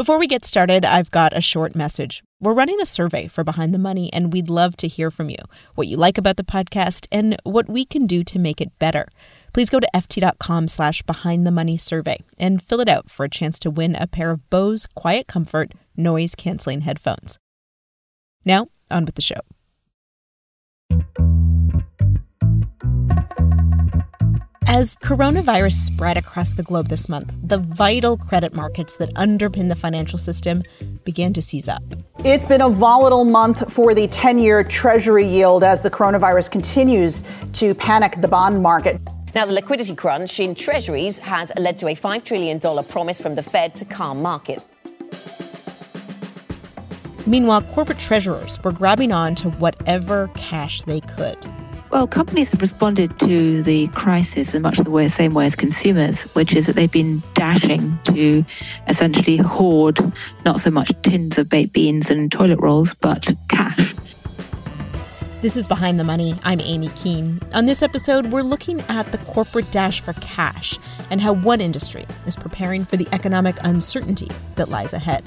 Before we get started, I've got a short message. We're running a survey for Behind the Money, and we'd love to hear from you what you like about the podcast and what we can do to make it better. Please go to ft.com slash behind the money survey and fill it out for a chance to win a pair of Bose Quiet Comfort noise canceling headphones. Now, on with the show. As coronavirus spread across the globe this month, the vital credit markets that underpin the financial system began to seize up. It's been a volatile month for the 10 year Treasury yield as the coronavirus continues to panic the bond market. Now, the liquidity crunch in treasuries has led to a $5 trillion promise from the Fed to calm markets. Meanwhile, corporate treasurers were grabbing on to whatever cash they could. Well, companies have responded to the crisis in much the way, same way as consumers, which is that they've been dashing to essentially hoard not so much tins of baked beans and toilet rolls, but cash. This is Behind the Money. I'm Amy Keene. On this episode, we're looking at the corporate dash for cash and how one industry is preparing for the economic uncertainty that lies ahead.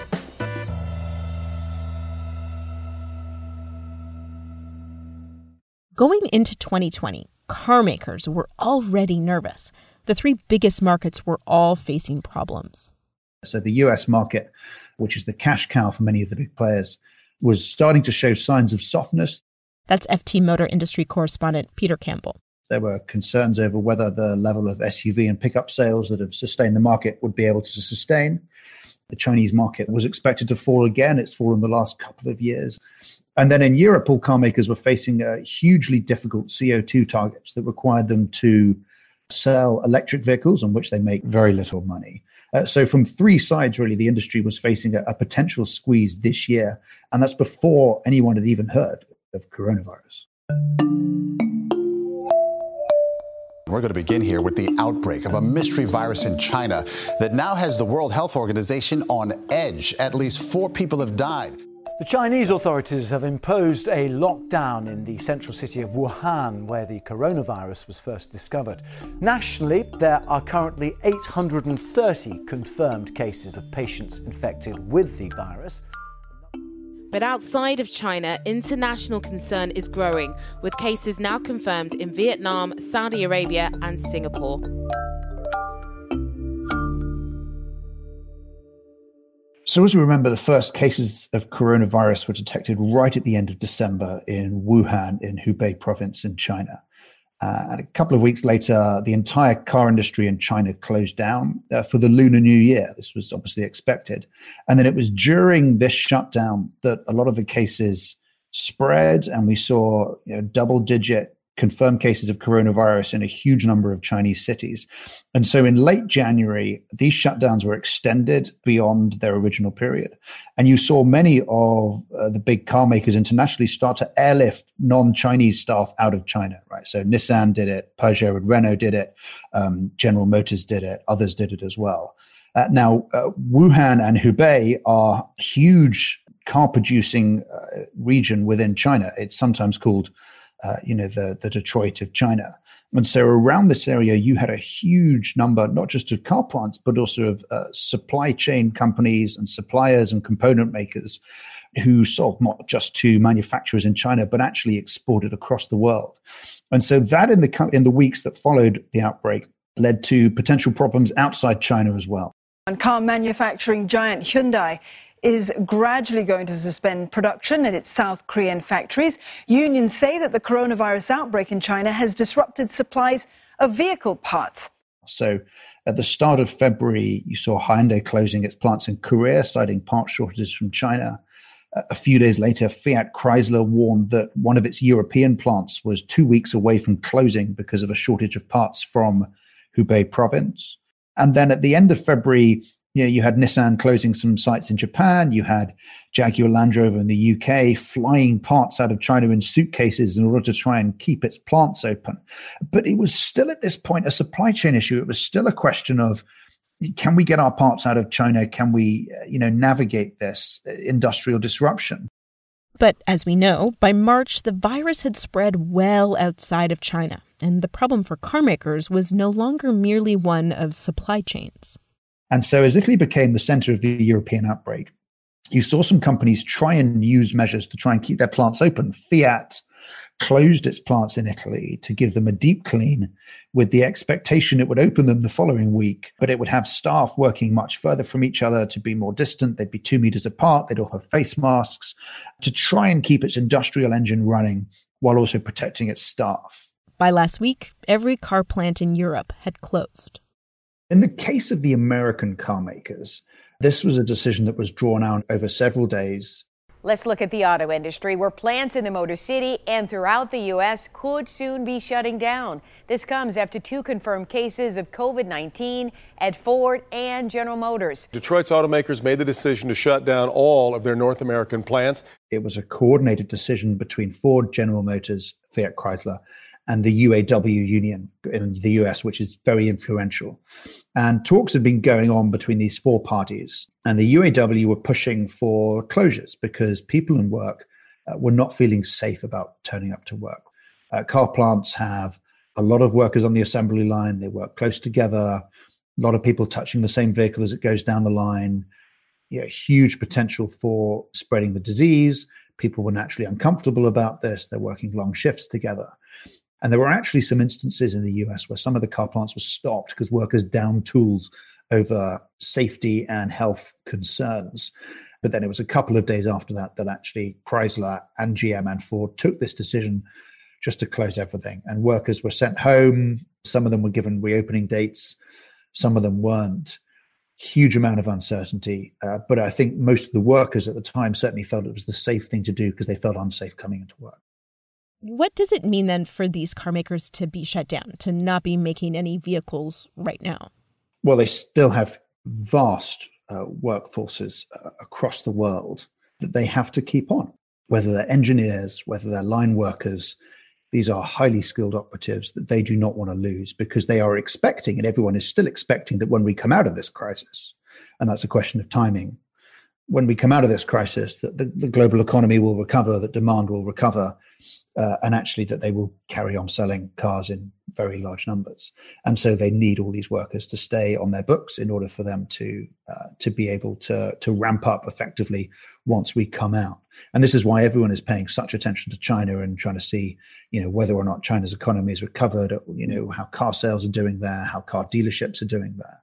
Going into 2020, car makers were already nervous. The three biggest markets were all facing problems. So the US market, which is the cash cow for many of the big players, was starting to show signs of softness. That's FT Motor Industry correspondent Peter Campbell. There were concerns over whether the level of SUV and pickup sales that have sustained the market would be able to sustain. The Chinese market was expected to fall again. It's fallen the last couple of years. And then in Europe, all car makers were facing uh, hugely difficult CO2 targets that required them to sell electric vehicles on which they make very little money. Uh, so, from three sides, really, the industry was facing a, a potential squeeze this year. And that's before anyone had even heard of coronavirus. We're going to begin here with the outbreak of a mystery virus in China that now has the World Health Organization on edge. At least four people have died. The Chinese authorities have imposed a lockdown in the central city of Wuhan, where the coronavirus was first discovered. Nationally, there are currently 830 confirmed cases of patients infected with the virus. But outside of China, international concern is growing, with cases now confirmed in Vietnam, Saudi Arabia, and Singapore. So, as we remember, the first cases of coronavirus were detected right at the end of December in Wuhan, in Hubei province in China. Uh, and a couple of weeks later, the entire car industry in China closed down uh, for the Lunar New Year. This was obviously expected. And then it was during this shutdown that a lot of the cases spread, and we saw you know, double digit confirmed cases of coronavirus in a huge number of Chinese cities. And so in late January, these shutdowns were extended beyond their original period. And you saw many of uh, the big car makers internationally start to airlift non Chinese staff out of China, right? So Nissan did it, Peugeot and Renault did it, um, General Motors did it, others did it as well. Uh, now, uh, Wuhan and Hubei are huge car producing uh, region within China. It's sometimes called uh, you know, the, the Detroit of China. And so around this area, you had a huge number, not just of car plants, but also of uh, supply chain companies and suppliers and component makers who sold not just to manufacturers in China, but actually exported across the world. And so that in the, in the weeks that followed the outbreak led to potential problems outside China as well. And car manufacturing giant Hyundai is gradually going to suspend production at its South Korean factories. Unions say that the coronavirus outbreak in China has disrupted supplies of vehicle parts. So, at the start of February, you saw Hyundai closing its plants in Korea, citing part shortages from China. A few days later, Fiat Chrysler warned that one of its European plants was two weeks away from closing because of a shortage of parts from Hubei province. And then at the end of February, you know, you had Nissan closing some sites in Japan. You had Jaguar Land Rover in the UK flying parts out of China in suitcases in order to try and keep its plants open. But it was still at this point a supply chain issue. It was still a question of can we get our parts out of China? Can we, uh, you know, navigate this uh, industrial disruption? But as we know, by March, the virus had spread well outside of China, and the problem for carmakers was no longer merely one of supply chains. And so, as Italy became the center of the European outbreak, you saw some companies try and use measures to try and keep their plants open. Fiat closed its plants in Italy to give them a deep clean with the expectation it would open them the following week, but it would have staff working much further from each other to be more distant. They'd be two meters apart. They'd all have face masks to try and keep its industrial engine running while also protecting its staff. By last week, every car plant in Europe had closed. In the case of the American car makers, this was a decision that was drawn out over several days. Let's look at the auto industry, where plants in the Motor City and throughout the U.S. could soon be shutting down. This comes after two confirmed cases of COVID 19 at Ford and General Motors. Detroit's automakers made the decision to shut down all of their North American plants. It was a coordinated decision between Ford, General Motors, Fiat Chrysler, and the UAW union in the US, which is very influential. And talks have been going on between these four parties. And the UAW were pushing for closures because people in work uh, were not feeling safe about turning up to work. Uh, car plants have a lot of workers on the assembly line, they work close together, a lot of people touching the same vehicle as it goes down the line. You know, huge potential for spreading the disease. People were naturally uncomfortable about this. They're working long shifts together. And there were actually some instances in the US where some of the car plants were stopped because workers downed tools over safety and health concerns. But then it was a couple of days after that that actually Chrysler and GM and Ford took this decision just to close everything. And workers were sent home. Some of them were given reopening dates, some of them weren't. Huge amount of uncertainty. Uh, but I think most of the workers at the time certainly felt it was the safe thing to do because they felt unsafe coming into work. What does it mean then for these car makers to be shut down, to not be making any vehicles right now? Well, they still have vast uh, workforces uh, across the world that they have to keep on, whether they're engineers, whether they're line workers. These are highly skilled operatives that they do not want to lose because they are expecting, and everyone is still expecting, that when we come out of this crisis, and that's a question of timing, when we come out of this crisis, that the, the global economy will recover, that demand will recover, uh, and actually that they will carry on selling cars in very large numbers. And so they need all these workers to stay on their books in order for them to uh, to be able to to ramp up effectively once we come out. And this is why everyone is paying such attention to China and trying to see, you know, whether or not China's economy is recovered, you know, how car sales are doing there, how car dealerships are doing there.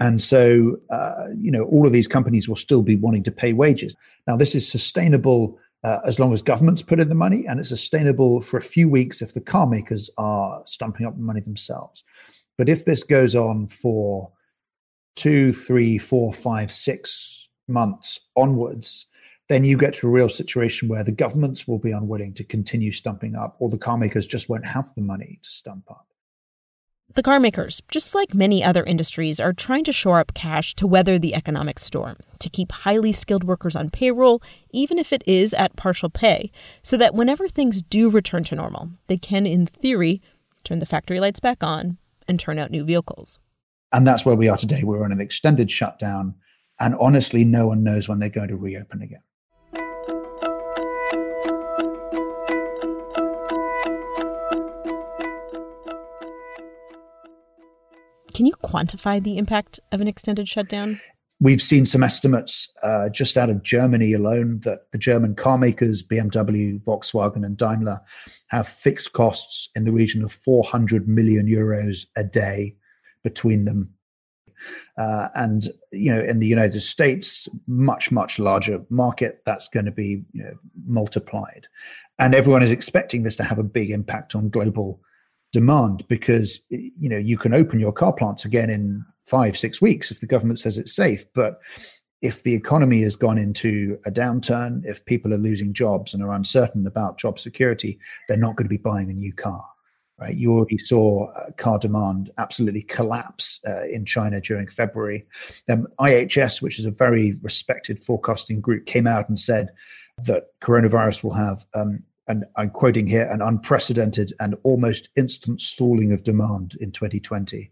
And so, uh, you know, all of these companies will still be wanting to pay wages. Now, this is sustainable uh, as long as governments put in the money, and it's sustainable for a few weeks if the car makers are stumping up the money themselves. But if this goes on for two, three, four, five, six months onwards, then you get to a real situation where the governments will be unwilling to continue stumping up, or the car makers just won't have the money to stump up. The car makers, just like many other industries, are trying to shore up cash to weather the economic storm, to keep highly skilled workers on payroll, even if it is at partial pay, so that whenever things do return to normal, they can, in theory, turn the factory lights back on and turn out new vehicles. And that's where we are today. We're on an extended shutdown, and honestly, no one knows when they're going to reopen again. Can you quantify the impact of an extended shutdown? We've seen some estimates uh, just out of Germany alone that the German car makers, BMW, Volkswagen, and Daimler, have fixed costs in the region of 400 million euros a day between them. Uh, and you know, in the United States, much much larger market, that's going to be you know, multiplied, and everyone is expecting this to have a big impact on global demand because you know you can open your car plants again in five six weeks if the government says it's safe but if the economy has gone into a downturn if people are losing jobs and are uncertain about job security they're not going to be buying a new car Right, you already saw uh, car demand absolutely collapse uh, in China during February. Um, IHS, which is a very respected forecasting group, came out and said that coronavirus will have, um, and I'm quoting here, an unprecedented and almost instant stalling of demand in 2020.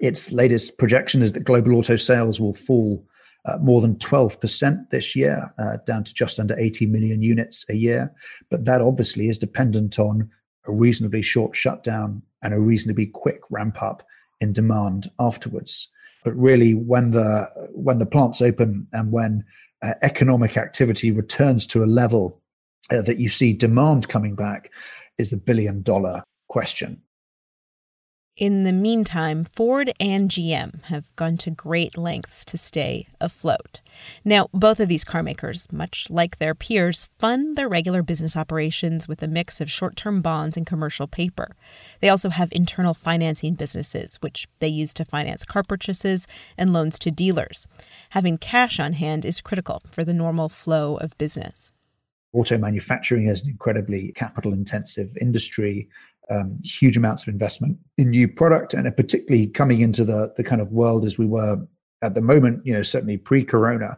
Its latest projection is that global auto sales will fall uh, more than 12% this year, uh, down to just under 80 million units a year. But that obviously is dependent on a reasonably short shutdown and a reasonably quick ramp up in demand afterwards. But really, when the when the plants open and when uh, economic activity returns to a level uh, that you see demand coming back, is the billion dollar question. In the meantime, Ford and GM have gone to great lengths to stay afloat. Now, both of these car makers, much like their peers, fund their regular business operations with a mix of short term bonds and commercial paper. They also have internal financing businesses, which they use to finance car purchases and loans to dealers. Having cash on hand is critical for the normal flow of business. Auto manufacturing is an incredibly capital intensive industry um, huge amounts of investment in new product, and particularly coming into the the kind of world as we were at the moment, you know, certainly pre-corona,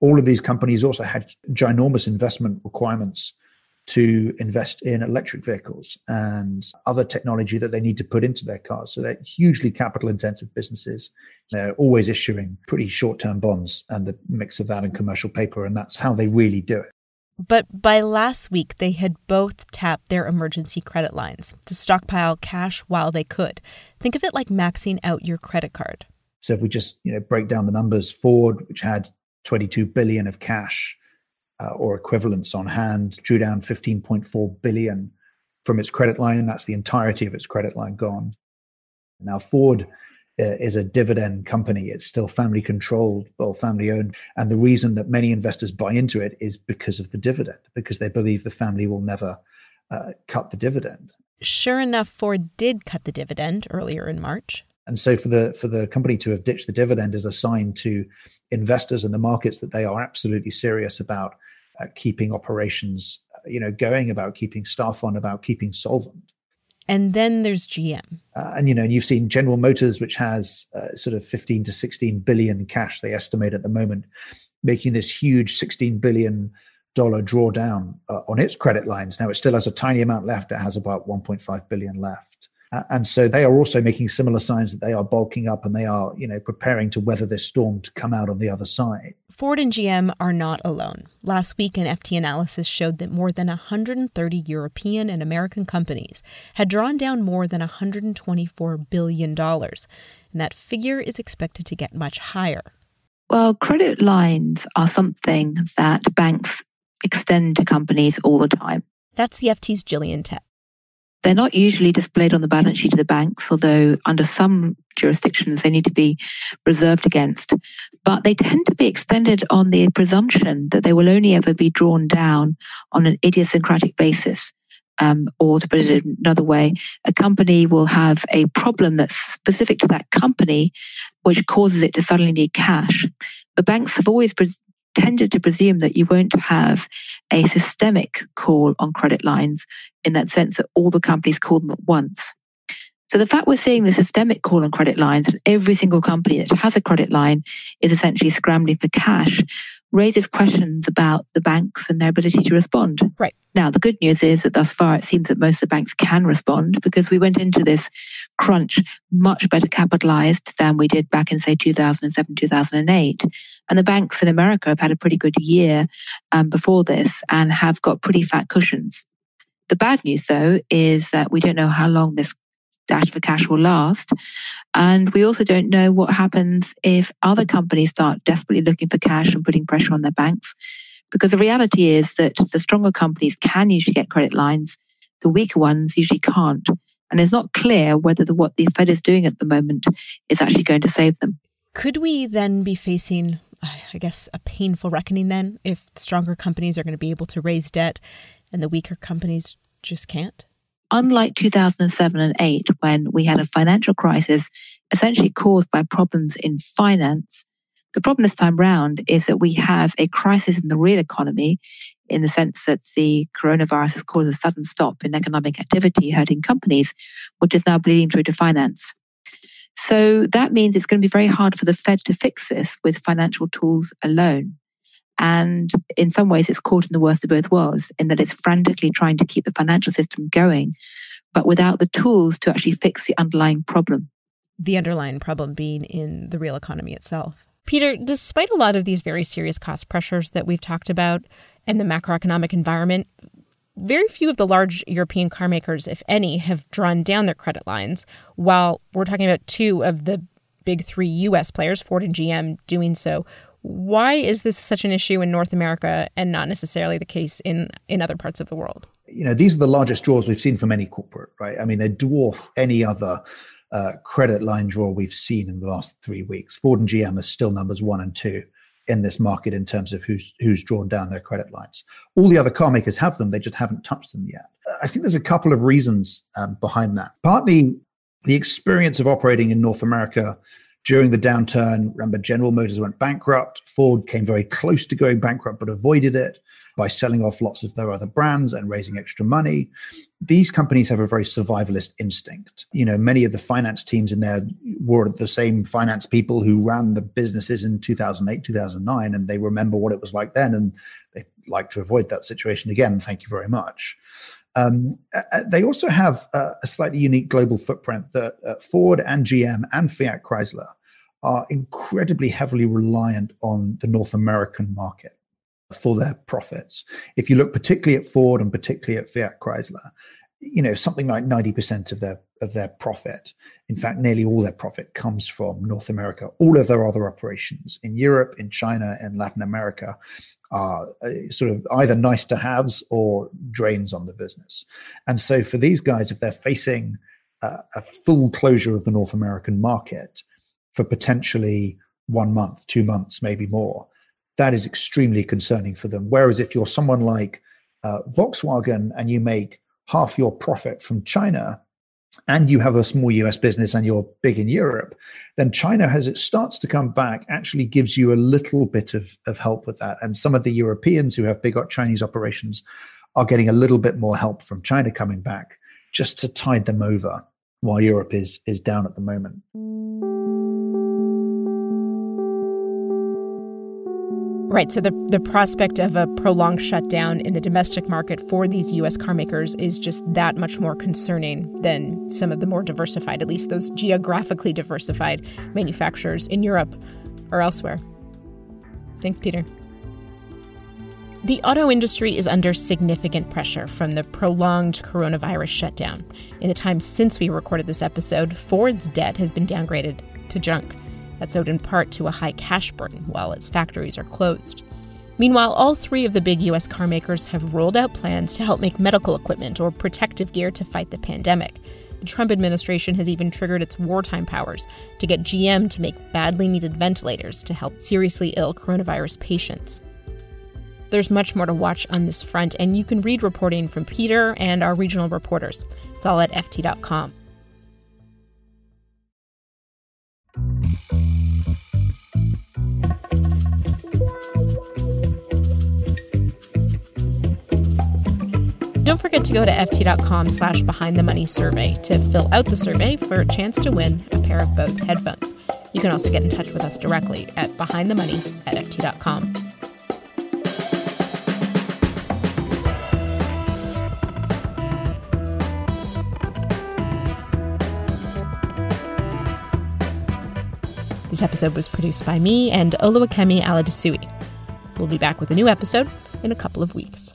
all of these companies also had ginormous investment requirements to invest in electric vehicles and other technology that they need to put into their cars. So they're hugely capital intensive businesses. They're always issuing pretty short term bonds and the mix of that and commercial paper. And that's how they really do it. But by last week, they had both tapped their emergency credit lines to stockpile cash while they could. Think of it like maxing out your credit card. So if we just you know break down the numbers, Ford, which had 22 billion of cash uh, or equivalents on hand, drew down 15.4 billion from its credit line. That's the entirety of its credit line gone. Now Ford uh, is a dividend company. It's still family controlled or family owned. And the reason that many investors buy into it is because of the dividend, because they believe the family will never uh, cut the dividend. Sure enough, Ford did cut the dividend earlier in March. And so for the for the company to have ditched the dividend is a sign to investors and the markets that they are absolutely serious about uh, keeping operations, uh, you know, going, about keeping staff on, about keeping solvent. And then there's GM. Uh, and you know, you've seen General Motors, which has uh, sort of 15 to 16 billion cash they estimate at the moment, making this huge 16 billion dollar drawdown uh, on its credit lines. Now it still has a tiny amount left. It has about 1.5 billion left. Uh, and so they are also making similar signs that they are bulking up and they are, you know, preparing to weather this storm to come out on the other side. Ford and GM are not alone. Last week, an FT analysis showed that more than 130 European and American companies had drawn down more than $124 billion. And that figure is expected to get much higher. Well, credit lines are something that banks extend to companies all the time. That's the FT's Gillian Tett. They're not usually displayed on the balance sheet of the banks, although under some jurisdictions they need to be reserved against. But they tend to be extended on the presumption that they will only ever be drawn down on an idiosyncratic basis. Um, or to put it another way, a company will have a problem that's specific to that company, which causes it to suddenly need cash. The banks have always tended to presume that you won't have a systemic call on credit lines in that sense that all the companies call them at once. So the fact we're seeing the systemic call on credit lines and every single company that has a credit line is essentially scrambling for cash raises questions about the banks and their ability to respond. Right. Now, the good news is that thus far it seems that most of the banks can respond because we went into this crunch much better capitalized than we did back in, say, 2007, 2008. And the banks in America have had a pretty good year um, before this and have got pretty fat cushions. The bad news, though, is that we don't know how long this dash for cash will last. And we also don't know what happens if other companies start desperately looking for cash and putting pressure on their banks. Because the reality is that the stronger companies can usually get credit lines, the weaker ones usually can't. And it's not clear whether the, what the Fed is doing at the moment is actually going to save them. Could we then be facing, I guess, a painful reckoning then if stronger companies are going to be able to raise debt and the weaker companies just can't? Unlike 2007 and 8, when we had a financial crisis essentially caused by problems in finance, The problem this time round is that we have a crisis in the real economy in the sense that the coronavirus has caused a sudden stop in economic activity, hurting companies, which is now bleeding through to finance. So that means it's going to be very hard for the Fed to fix this with financial tools alone. And in some ways, it's caught in the worst of both worlds in that it's frantically trying to keep the financial system going, but without the tools to actually fix the underlying problem. The underlying problem being in the real economy itself. Peter, despite a lot of these very serious cost pressures that we've talked about and the macroeconomic environment, very few of the large European car makers, if any, have drawn down their credit lines, while we're talking about two of the big three US players, Ford and GM, doing so. Why is this such an issue in North America and not necessarily the case in, in other parts of the world? You know, these are the largest draws we've seen from any corporate, right? I mean, they dwarf any other uh, credit line draw we've seen in the last three weeks. Ford and GM are still numbers one and two in this market in terms of who's who's drawn down their credit lines. All the other car makers have them; they just haven't touched them yet. I think there's a couple of reasons um, behind that. Partly, the experience of operating in North America during the downturn. Remember, General Motors went bankrupt. Ford came very close to going bankrupt, but avoided it by selling off lots of their other brands and raising extra money. These companies have a very survivalist instinct. You know, many of the finance teams in there were the same finance people who ran the businesses in 2008, 2009, and they remember what it was like then, and they like to avoid that situation again. Thank you very much. Um, they also have uh, a slightly unique global footprint that uh, Ford and GM and Fiat Chrysler are incredibly heavily reliant on the North American market for their profits. If you look particularly at Ford and particularly at Fiat Chrysler, you know something like 90% of their of their profit in fact nearly all their profit comes from north america all of their other operations in europe in china and latin america are uh, sort of either nice to haves or drains on the business and so for these guys if they're facing uh, a full closure of the north american market for potentially one month two months maybe more that is extremely concerning for them. Whereas if you're someone like uh, Volkswagen and you make half your profit from China, and you have a small US business and you're big in Europe, then China, as it starts to come back, actually gives you a little bit of, of help with that. And some of the Europeans who have big Chinese operations are getting a little bit more help from China coming back just to tide them over while Europe is is down at the moment. Right. So the, the prospect of a prolonged shutdown in the domestic market for these U.S. car makers is just that much more concerning than some of the more diversified, at least those geographically diversified manufacturers in Europe or elsewhere. Thanks, Peter. The auto industry is under significant pressure from the prolonged coronavirus shutdown. In the time since we recorded this episode, Ford's debt has been downgraded to junk. That's owed in part to a high cash burn while its factories are closed. Meanwhile, all three of the big US car makers have rolled out plans to help make medical equipment or protective gear to fight the pandemic. The Trump administration has even triggered its wartime powers to get GM to make badly needed ventilators to help seriously ill coronavirus patients. There's much more to watch on this front, and you can read reporting from Peter and our regional reporters. It's all at FT.com. Don't forget to go to ft.com slash behind the money survey to fill out the survey for a chance to win a pair of Bose headphones. You can also get in touch with us directly at behindthemoney at ft.com. This episode was produced by me and Oluwakemi Aladesuyi. We'll be back with a new episode in a couple of weeks.